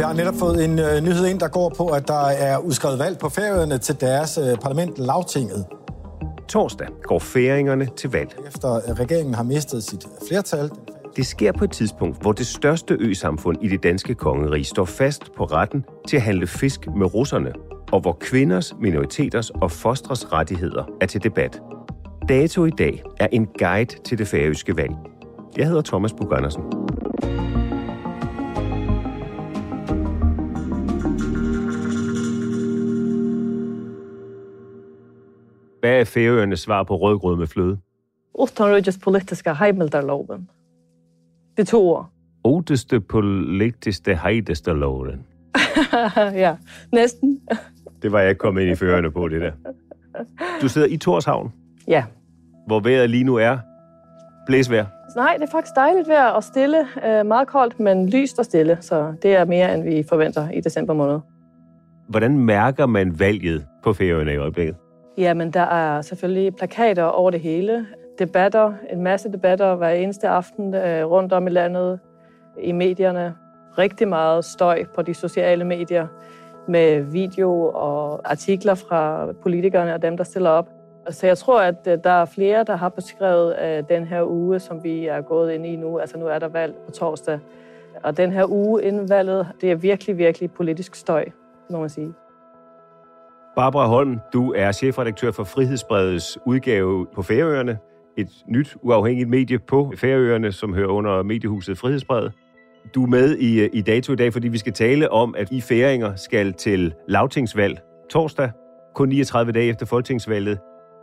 Vi har netop fået en øh, nyhed ind, der går på, at der er udskrevet valg på færøerne til deres øh, parlament, Lavtinget. Torsdag går færingerne til valg. Efter at regeringen har mistet sit flertal. Det sker på et tidspunkt, hvor det største øsamfund i det danske kongerige står fast på retten til at handle fisk med russerne, og hvor kvinders, minoriteters og fostres rettigheder er til debat. Dato i dag er en guide til det færøske valg. Jeg hedder Thomas Bug Andersen. Hvad er Færøernes svar på rødgrød med fløde? Utanrikes politiska heimildarloven. Det to ord. Oteste politiske heidesteloven. ja, næsten. Det var jeg ikke kommet ind i førerne på, det der. Du sidder i Torshavn, Ja. hvor vejret lige nu er blæsvejr. Nej, det er faktisk dejligt vejr og stille. Øh, meget koldt, men lyst og stille. Så det er mere, end vi forventer i december måned. Hvordan mærker man valget på Færøerne i øjeblikket? Jamen, der er selvfølgelig plakater over det hele. Debatter, en masse debatter hver eneste aften øh, rundt om i landet, i medierne. Rigtig meget støj på de sociale medier med video og artikler fra politikerne og dem, der stiller op. Så jeg tror, at øh, der er flere, der har beskrevet øh, den her uge, som vi er gået ind i nu. Altså nu er der valg på torsdag. Og den her uge inden valget, det er virkelig, virkelig politisk støj, må man sige. Barbara Holm, du er chefredaktør for Frihedsbredets udgave på Færøerne. Et nyt uafhængigt medie på Færøerne, som hører under mediehuset Frihedsbredet. Du er med i, øh, i dato i dag, fordi vi skal tale om, at I færinger skal til lavtingsvalg torsdag, kun 39 dage efter folketingsvalget.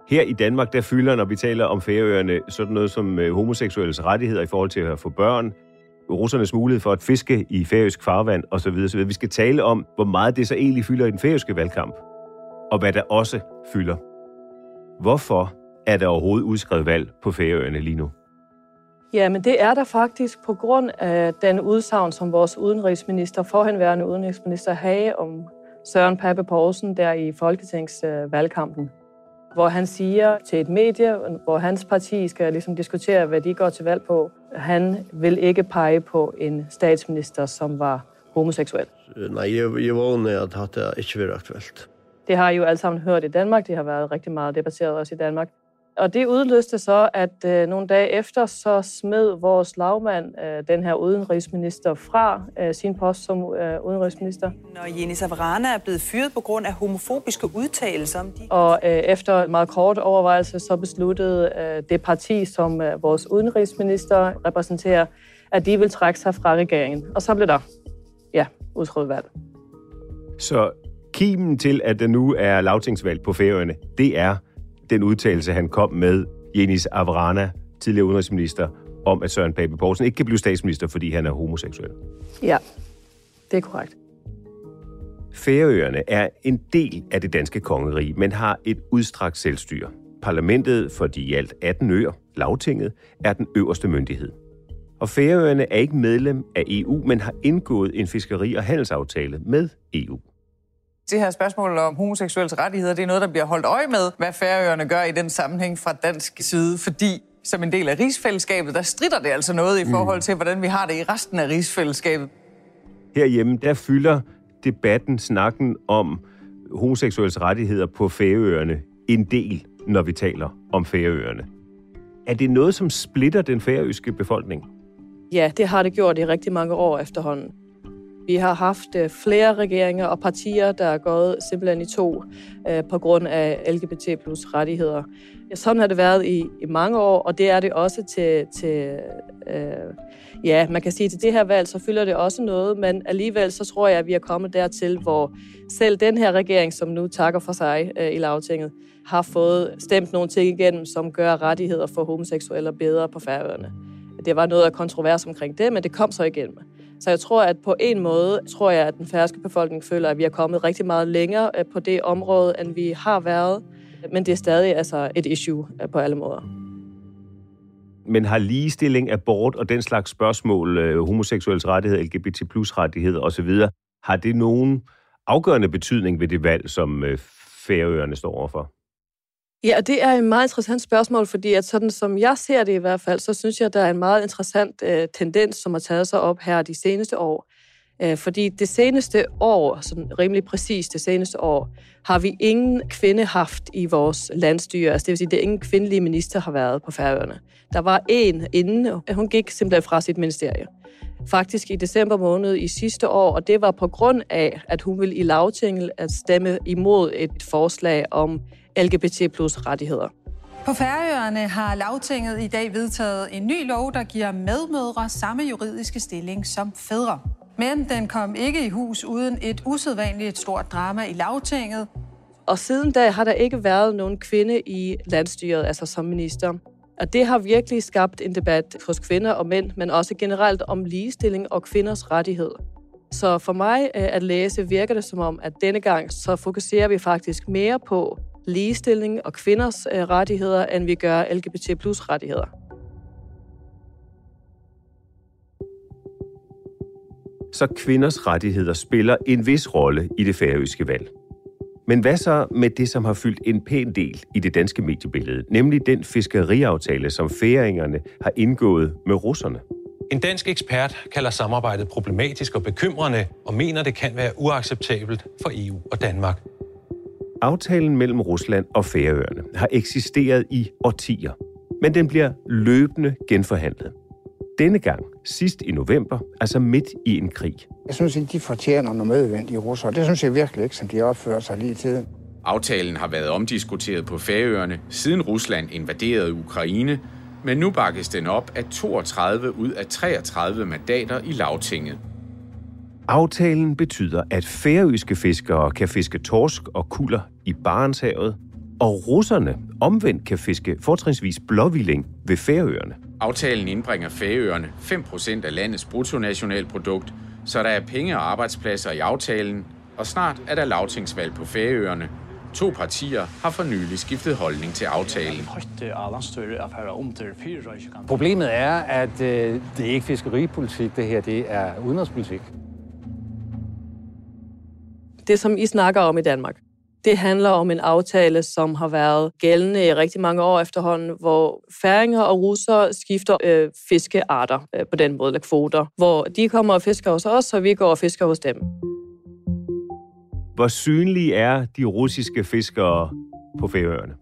Her i Danmark, der fylder, når vi taler om Færøerne, sådan noget som øh, homoseksuelles rettigheder i forhold til at få børn, russernes mulighed for at fiske i færøsk farvand osv. osv. Vi skal tale om, hvor meget det så egentlig fylder i den færøske valgkamp, og hvad der også fylder. Hvorfor er der overhovedet udskrevet valg på Færøerne lige nu? Ja, men det er der faktisk på grund af den udsagn, som vores udenrigsminister, forhenværende udenrigsminister, havde om Søren Pape Poulsen der i folketingsvalgkampen. Hvor han siger til et medie, hvor hans parti skal ligesom diskutere, hvad de går til valg på. Han vil ikke pege på en statsminister, som var homoseksuel. Nei, jeg, jeg vågner at dette ikke vil aktuelt. Det har I jo alle sammen hørt i Danmark. Det har været rigtig meget debatteret også i Danmark. Og det udløste så, at øh, nogle dage efter, så smed vores lavmand, øh, den her udenrigsminister, fra øh, sin post som øh, udenrigsminister. Når Jenny Savarana er blevet fyret på grund af homofobiske udtalelser om de... Og øh, efter en meget kort overvejelse, så besluttede øh, det parti, som øh, vores udenrigsminister repræsenterer, at de vil trække sig fra regeringen. Og så blev der, ja, udskrevet valg. Så kimen til, at der nu er lavtingsvalg på Færøerne, det er den udtalelse, han kom med, Jenis Avrana, tidligere udenrigsminister, om, at Søren Pape Poulsen ikke kan blive statsminister, fordi han er homoseksuel. Ja, det er korrekt. Færøerne er en del af det danske kongerige, men har et udstrakt selvstyre. Parlamentet for de i alt 18 øer, lavtinget, er den øverste myndighed. Og Færøerne er ikke medlem af EU, men har indgået en fiskeri- og handelsaftale med EU. Det her spørgsmål om homoseksuelles rettigheder, det er noget, der bliver holdt øje med, hvad færøerne gør i den sammenhæng fra dansk side, fordi som en del af rigsfællesskabet, der strider det altså noget i forhold til, hvordan vi har det i resten af rigsfællesskabet. Herhjemme, der fylder debatten, snakken om homoseksuelles rettigheder på Færøerne en del, når vi taler om Færøerne. Er det noget, som splitter den færøske befolkning? Ja, det har det gjort i rigtig mange år efterhånden. Vi har haft øh, flere regeringer og partier, der er gået simpelthen i to øh, på grund af LGBT plus rettigheder. Ja, sådan har det været i, i mange år, og det er det også til, til øh, ja, man kan sige, til det her valg, så fylder det også noget, men alligevel så tror jeg, at vi er kommet dertil, hvor selv den her regering, som nu takker for sig øh, i lavtinget, har fået stemt nogle ting igennem, som gør rettigheder for homoseksuelle bedre på færøerne. Det var noget af kontrovers omkring det, men det kom så igennem. Så jeg tror, at på en måde, tror jeg, at den færøske befolkning føler, at vi er kommet rigtig meget længere øh, på det område, end vi har været. Men det er stadig altså et issue øh, på alle måder. Men har ligestilling, abort og den slags spørgsmål, øh, homoseksuels rettighed, rettigheder, LGBT plus rettigheder osv., har det nogen afgørende betydning ved det valg, som Færøerne står overfor? Ja, og det er et meget interessant spørgsmål, fordi at sådan som jeg ser det i hvert fald, så synes jeg, at der er en meget interessant øh, tendens, som har taget sig op her de seneste år. Øh, fordi det seneste år, sådan rimelig præcis det seneste år, har vi ingen kvinde haft i vores landstyre. Altså det vil sige, det ingen kvindelige minister har været på Færøerne. Der var en inden, hun gik simpelthen fra sit ministerie. Faktisk i december måned i sidste år, og det var på grund af, at hun ville i lavtinget at stemme imod et forslag om LGBT plus rettigheder. På Færøerne har lavtinget i dag vedtaget en ny lov, der giver medmødre samme juridiske stilling som fædre. Men den kom ikke i hus uden et usædvanligt stort drama i lavtinget. Og siden da har der ikke været nogen kvinde i landstyret, altså som minister. Og det har virkelig skabt en debat hos kvinder og mænd, men også generelt om ligestilling og kvinders rettighed. Så for mig øh, at læse virker det som om, at denne gang så fokuserer vi faktisk mere på ligestilling og kvinders øh, rettigheder, end vi gør LGBT plus rettigheder. Så kvinders rettigheder spiller en vis rolle i det færøske valg. Men hvad så med det, som har fyldt en pæn del i det danske mediebillede, nemlig den fiskeriaftale, som færingerne har indgået med russerne? En dansk ekspert kalder samarbejdet problematisk og bekymrende og mener, det kan være uacceptabelt for EU og Danmark. Aftalen mellem Rusland og Færøerne har eksisteret i årtier, men den bliver løbende genforhandlet. Denne gang, sidst i november, altså midt i en krig. Jeg synes ikke, de fortjener noget medvendigt russere. Det synes jeg virkelig ikke, som de opfører sig lige i tiden. Aftalen har været omdiskuteret på Færøerne, siden Rusland invaderede Ukraine, men nu bakkes den op af 32 ud af 33 mandater i lavtinget. Aftalen betyder, at færøske fiskere kan fiske torsk og kuller i Barentshavet, og russerne omvendt kan fiske fortrinsvis blåvilling ved Færøerne. Aftalen indbringer Færøerne 5% af landets bruttonationalprodukt, så der er penge og arbejdspladser i aftalen, og snart er der lavtingsvalg på Færøerne. To partier har for nylig skiftet holdning til aftalen. Problemet er, at øh, det er ikke fiskeripolitik, det her det er udenrigspolitik. Det, som I snakker om i Danmark, det handler om en aftale, som har været gældende i rigtig mange år efterhånden, hvor færinger og russer skifter øh, fiskearter øh, på den måde, eller kvoter, hvor de kommer og fisker hos os, og vi går og fisker hos dem. Hvor synlige er de russiske fiskere på Færøerne?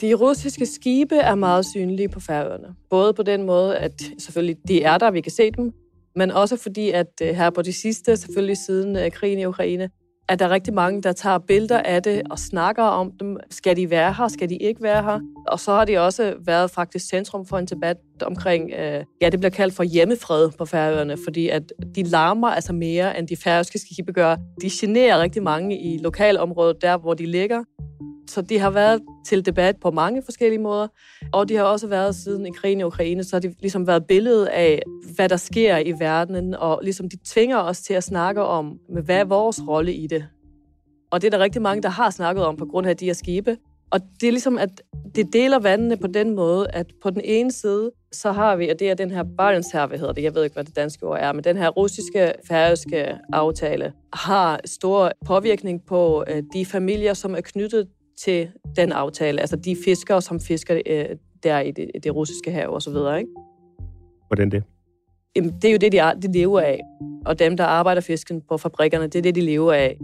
De russiske skibe er meget synlige på Færøerne. Både på den måde, at selvfølgelig de er der, vi kan se dem, men også fordi, at øh, her på de sidste, selvfølgelig siden øh, krigen i Ukraine, at der er rigtig mange, der tager billeder af det og snakker om dem. Skal de være her? Skal de ikke være her? Og så har de også været faktisk centrum for en debat omkring, øh, ja, det bliver kaldt for hjemmefred på Færøerne, fordi at de larmer altså mere, end de færøske skibe gør. De generer rigtig mange i lokalområdet, der hvor de ligger. Så de har været til debat på mange forskellige måder, og de har også været siden i krigen i Ukraine, så har de ligesom været billedet af, hvad der sker i verdenen, og ligesom de tvinger os til at snakke om, hvad er vores rolle i det. Og det er der rigtig mange, der har snakket om på grund af de her skibe. Og det er ligesom, at det deler vandene på den måde, at på den ene side, så har vi, og det er den her Barentsherve, hedder det, jeg ved ikke, hvad det danske ord er, men den her russiske, færøske aftale har stor påvirkning på øh, de familier, som er knyttet til den aftale. Altså de fiskere, som fisker øh, der i det, det russiske hav og så videre, ikke? Hvordan det? Jamen, det er jo det, de, de lever af. Og dem, der arbejder fisken på fabrikkerne, det er det, de lever af.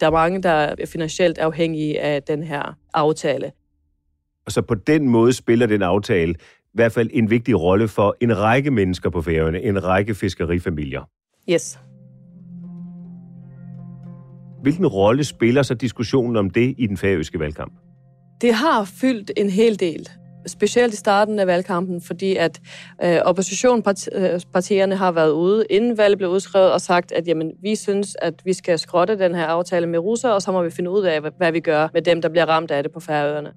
Der er mange, der er finansielt afhængige af den her aftale. Og så på den måde spiller den aftale i hvert fald en vigtig rolle for en række mennesker på færøerne, en række fiskerifamilier. Yes. Hvilken rolle spiller så diskussionen om det i den færøske valgkamp? Det har fyldt en hel del. Specielt i starten af valgkampen, fordi at øh, oppositionspartierne har været ude, inden valget blev udskrevet, og sagt, at jamen, vi synes, at vi skal skrotte den her aftale med russer, og så må vi finde ud af, hvad vi gør med dem, der bliver ramt af det på Færøerne.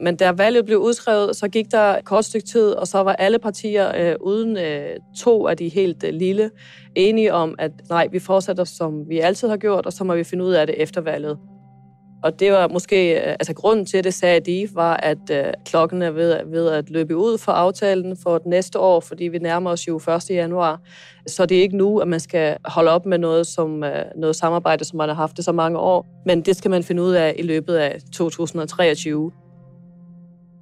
Men da valget blev udskrevet, så gik der et kort stykke tid, og så var alle partier, øh, uden øh, to af de helt øh, lille, enige om, at nej, vi fortsætter, som vi altid har gjort, og så må vi finde ud af det efter valget. Og det var måske, øh, altså grunden til det, sagde de, var, at øh, klokken er ved, ved at løbe ud for aftalen for det næste år, fordi vi nærmer os jo 1. januar. Så det er ikke nu, at man skal holde op med noget, som, øh, noget samarbejde, som man har haft det så mange år. Men det skal man finde ud af i løbet af 2023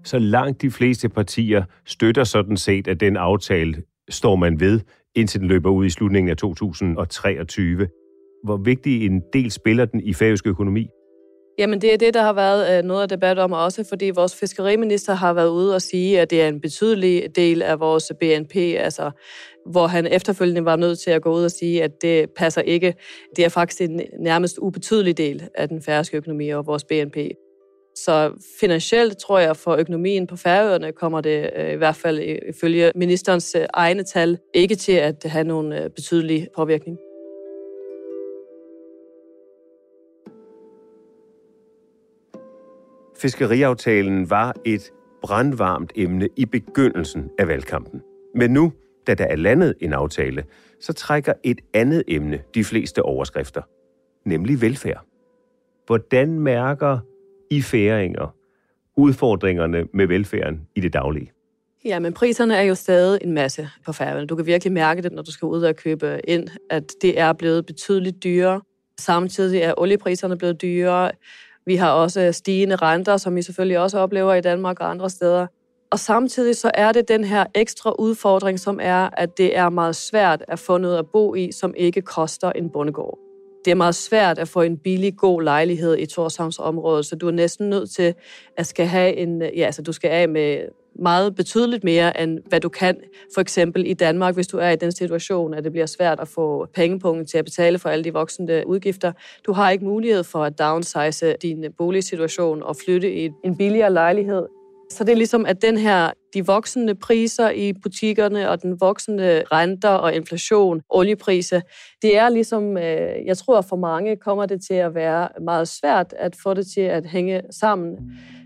så langt de fleste partier støtter sådan set, at den aftale står man ved indtil den løber ud i slutningen af 2023. Hvor vigtig en del spiller den i færøsk økonomi? Jamen, det er det, der har været øh, noget af debat om også, fordi vores fiskeriminister har været ude og sige, at det er en betydelig del af vores BNP, altså hvor han efterfølgende var nødt til at gå ud og sige, at det passer ikke. Det er faktisk en nærmest ubetydelig del af den færøske økonomi og vores BNP. Så finansielt tror jeg for økonomien på Færøerne kommer det øh, i hvert fald ifølge ministerens øh, egne tal ikke til at have nogen øh, betydelig påvirkning. Fiskeriaftalen var et brandvarmt emne i begyndelsen af valgkampen. Men nu, da der er landet en aftale, så trækker et andet emne de fleste overskrifter, nemlig velfærd. Hvordan mærker i færinger udfordringerne med velfærden i det daglige? Ja, men priserne er jo stadig en masse på færgerne. Du kan virkelig mærke det, når du skal ud og købe ind, at det er blevet betydeligt dyrere. Samtidig er oliepriserne blevet dyrere. Vi har også stigende renter, som vi selvfølgelig også oplever i Danmark og andre steder. Og samtidig så er det den her ekstra udfordring, som er, at det er meget svært at få noget at bo i, som ikke koster en bondegård. Det er meget svært at få en billig, god lejlighed i Torshavnsområdet, så du er næsten nødt til at skal have en, ja, altså du skal af med meget betydeligt mere, end hvad du kan for eksempel i Danmark, hvis du er i den situation, at det bliver svært at få pengepunkten til at betale for alle de voksende udgifter. Du har ikke mulighed for at downsize din boligsituation og flytte i en billigere lejlighed. Så det er ligesom, at den her, de voksende priser i butikkerne og den voksende renter og inflation, oliepriser, det er ligesom, øh, jeg tror for mange kommer det til at være meget svært at få det til at hænge sammen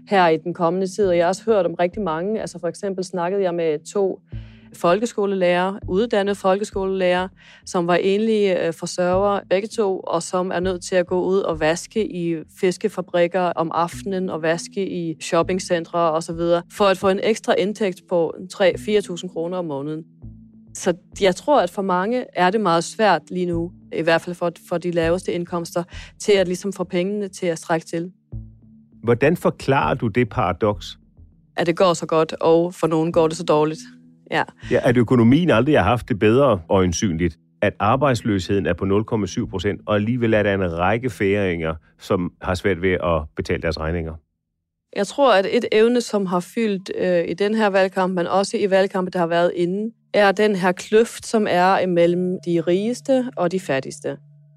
her i den kommende tid. Og jeg har også hørt om rigtig mange. Altså for eksempel snakkede jeg med to folkeskolelærer, uddannede folkeskolelærer, som var enlige øh, forsørgere begge to, og som er nødt til at gå ud og vaske i fiskefabrikker om aftenen og vaske i shoppingcentre osv., for at få en ekstra indtægt på 3-4.000 kroner om måneden. Så jeg tror, at for mange er det meget svært lige nu, i hvert fald for, for de laveste indkomster, til at ligesom få pengene til at strække til. Hvordan forklarer du det paradoks? At det går så godt, og for nogen går det så dårligt. Ja. ja at økonomien aldrig har haft det bedre øjensynligt. At arbejdsløsheden er på 0,7 procent, og alligevel er der en række færinger, som har svært ved at betale deres regninger. Jeg tror, at et evne, som har fyldt øh, i den her valgkamp, men også i valgkampen, der har været inden, er den her kløft, som er imellem de rigeste og de fattigste.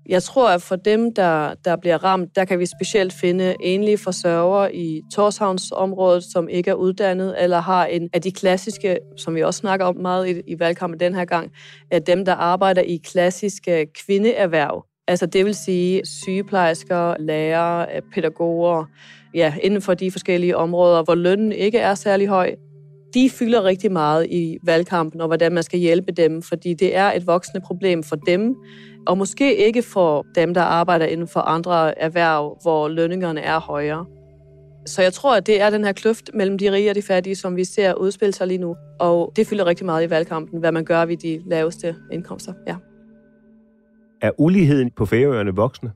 Jeg tror, at for dem, der, der bliver ramt, der kan vi specielt finde enlige forsørgere i Torshavnsområdet, som ikke er uddannet, eller har en af de klassiske, som vi også snakker om meget i, i valgkampen den her gang, at dem, der arbejder i klassiske kvindeerhverv. Altså det vil sige sygeplejersker, lærere, øh, pædagoger, ja, inden for de forskellige områder, hvor lønnen ikke er særlig høj, de fylder rigtig meget i valgkampen, og hvordan man skal hjælpe dem, fordi det er et voksende problem for dem, og måske ikke for dem, der arbejder inden for andre erhverv, hvor lønningerne er højere. Så jeg tror, at det er den her kløft mellem de rige og de fattige, som vi ser udspille sig lige nu. Og det fylder rigtig meget i valgkampen, hvad man gør ved de laveste indkomster. Ja. Er uligheden på Færøerne voksne?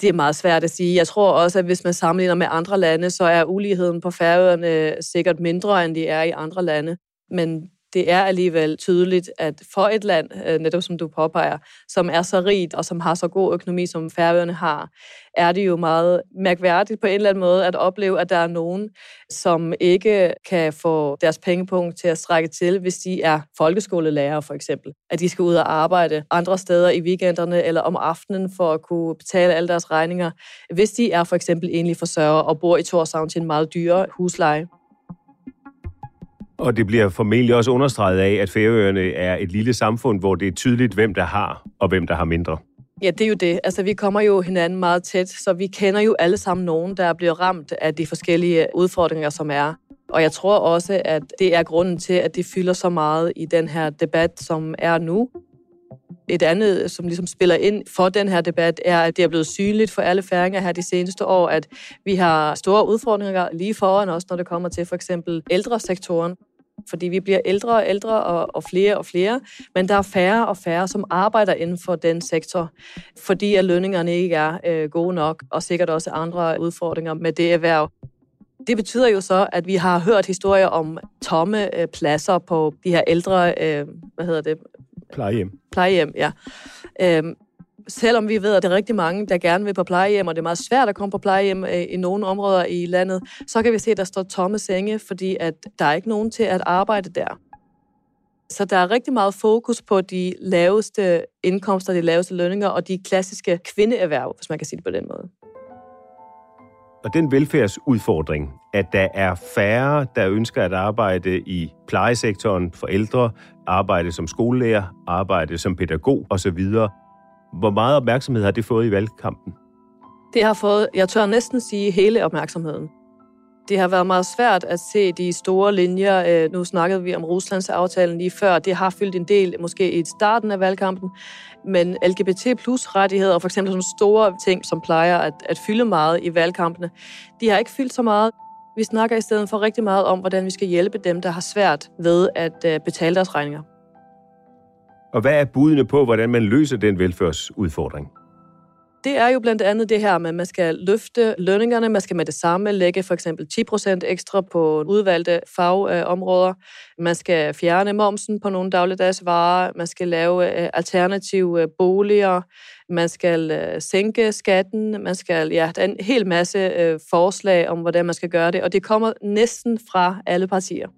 Det er meget svært at sige. Jeg tror også, at hvis man sammenligner med andre lande, så er uligheden på Færøerne sikkert mindre, end de er i andre lande. Men det er alligevel tydeligt, at for et land, øh, netop som du påpeger, som er så rigt og som har så god økonomi, som Færøerne har, er det jo meget mærkværdigt på en eller anden måde at opleve, at der er nogen, som ikke kan få deres pengepunkt til at strække til, hvis de er folkeskolelærer for eksempel. At de skal ud og arbejde andre steder i weekenderne eller om aftenen for at kunne betale alle deres regninger, hvis de er for eksempel enlige forsørger og bor i Torshavn til en meget dyre husleje. Og det bliver formentlig også understreget af, at Færøerne er et lille samfund, hvor det er tydeligt, hvem der har og hvem der har mindre. Ja, det er jo det. Altså, vi kommer jo hinanden meget tæt, så vi kender jo alle sammen nogen, der bliver ramt af de forskellige udfordringer, som er. Og jeg tror også, at det er grunden til, at det fylder så meget i den her debat, som er nu. Et andet, som ligesom spiller ind for den her debat, er, at det er blevet synligt for alle færinger her de seneste år, at vi har store udfordringer lige foran os, når det kommer til for eksempel ældresektoren fordi vi bliver ældre og ældre og, og flere og flere, men der er færre og færre, som arbejder inden for den sektor, fordi at lønningerne ikke er øh, gode nok, og sikkert også andre udfordringer med det erhverv. Det betyder jo så, at vi har hørt historier om tomme øh, pladser på de her ældre, øh, hvad hedder det, Plejehjem. Plejehjem, ja. Øhm, selvom vi ved, at det er rigtig mange, der gerne vil på plejehjem, og det er meget svært at komme på plejehjem øh, i nogle områder i landet, så kan vi se, at der står tomme senge, fordi at der er ikke nogen til at arbejde der. Så der er rigtig meget fokus på de laveste indkomster, de laveste lønninger og de klassiske kvindeerhverv, hvis man kan sige det på den måde. Og den velfærdsudfordring, at der er færre, der ønsker at arbejde i plejesektoren for ældre, arbejde som skolelærer, arbejde som pædagog osv., hvor meget opmærksomhed har det fået i valgkampen? Det har fået, jeg tør næsten sige, hele opmærksomheden. Det har været meget svært at se de store linjer. Øh, nu snakkede vi om Ruslands aftalen lige før. Det har fyldt en del, måske i starten af valgkampen. Men LGBT plus rettigheder, og for eksempel sådan store ting, som plejer at, at fylde meget i valgkampene, de har ikke fyldt så meget. Vi snakker i stedet for rigtig meget om, hvordan vi skal hjælpe dem, der har svært ved at øh, betale deres regninger. Og hvad er budene på, hvordan man løser den velfærdsudfordring? Det er jo blandt andet det her med, at man skal løfte lønningerne. Man skal med det samme lægge for eksempel 10% ekstra på udvalgte fagområder. Man skal fjerne momsen på nogle dagligdags varer. Man skal lave øh, alternative øh, boliger. Man skal øh, sænke skatten. Man skal, ja, der er en hel masse forslag om, hvordan man skal gøre det. Og det kommer næsten fra alle partier.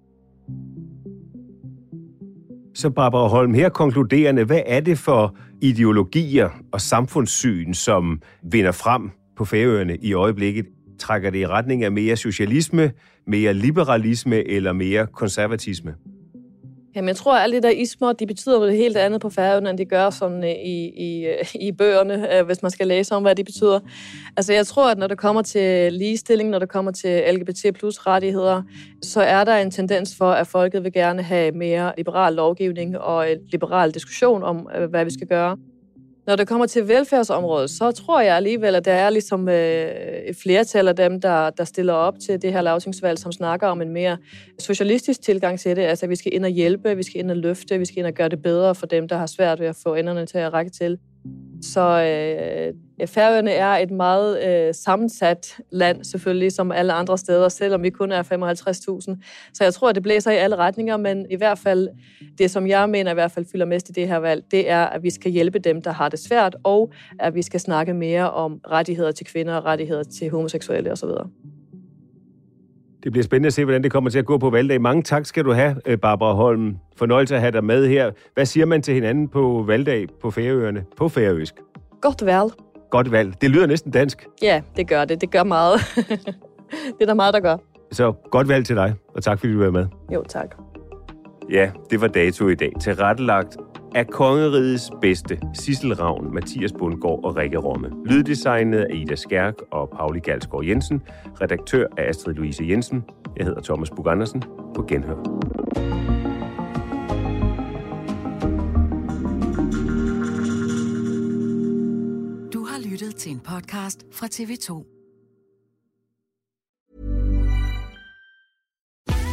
Så Barbara Holm, her konkluderende, hvad er det for ideologier og samfundssyn, som vinder frem på Færøerne i øjeblikket? Trækker det i retning af mere socialisme, mere liberalisme eller mere konservatisme? Jamen, jeg tror, at alle de der ismer, de betyder noget helt andet på færøerne, end de gør sådan øh, i, i, øh, i bøgerne, øh, hvis man skal læse om, hvad de betyder. Altså, jeg tror, at når det kommer til ligestilling, når det kommer til LGBT plus rettigheder, så er der en tendens for, at folket vil gerne have mere liberal lovgivning og en liberal diskussion om, hvad vi skal gøre. Når det kommer til velfærdsområdet, så tror jeg alligevel, at der er ligesom øh, et flertal af dem, der, der stiller op til det her lavtingsvalg, som snakker om en mere socialistisk tilgang til det. Altså, at vi skal ind og hjælpe, vi skal ind og løfte, vi skal ind og gøre det bedre for dem, der har svært ved at få enderne til at række til. Så øh, Færøerne er et meget øh, sammensat land, selvfølgelig, som alle andre steder, selvom vi kun er 55.000. Så jeg tror, at det blæser i alle retninger, men i hvert fald, det som jeg mener i hvert fald fylder mest i det her valg, det er, at vi skal hjælpe dem, der har det svært, og at vi skal snakke mere om rettigheder til kvinder, rettigheder til homoseksuelle osv. Det bliver spændende at se, hvordan det kommer til at gå på valgdag. Mange tak skal du have, øh, Barbara Holm. Fornøjelse at have dig med her. Hvad siger man til hinanden på valgdag på Færøerne? På færøsk? Godt valg. Godt valg. Det lyder næsten dansk. Ja, det gør det. Det gør meget. det er der meget, der gør. Så godt valg til dig, og tak fordi du var med. Jo, tak. Ja, det var dato i dag. Til rettelagt af kongerigets bedste Sissel Ravn, Mathias Bundgaard og Rikke Romme. Lyddesignet af Ida Skærk og Pauli Galsgaard Jensen. Redaktør af Astrid Louise Jensen. Jeg hedder Thomas Bug Andersen. På genhør. Du har lyttet til en podcast fra TV2.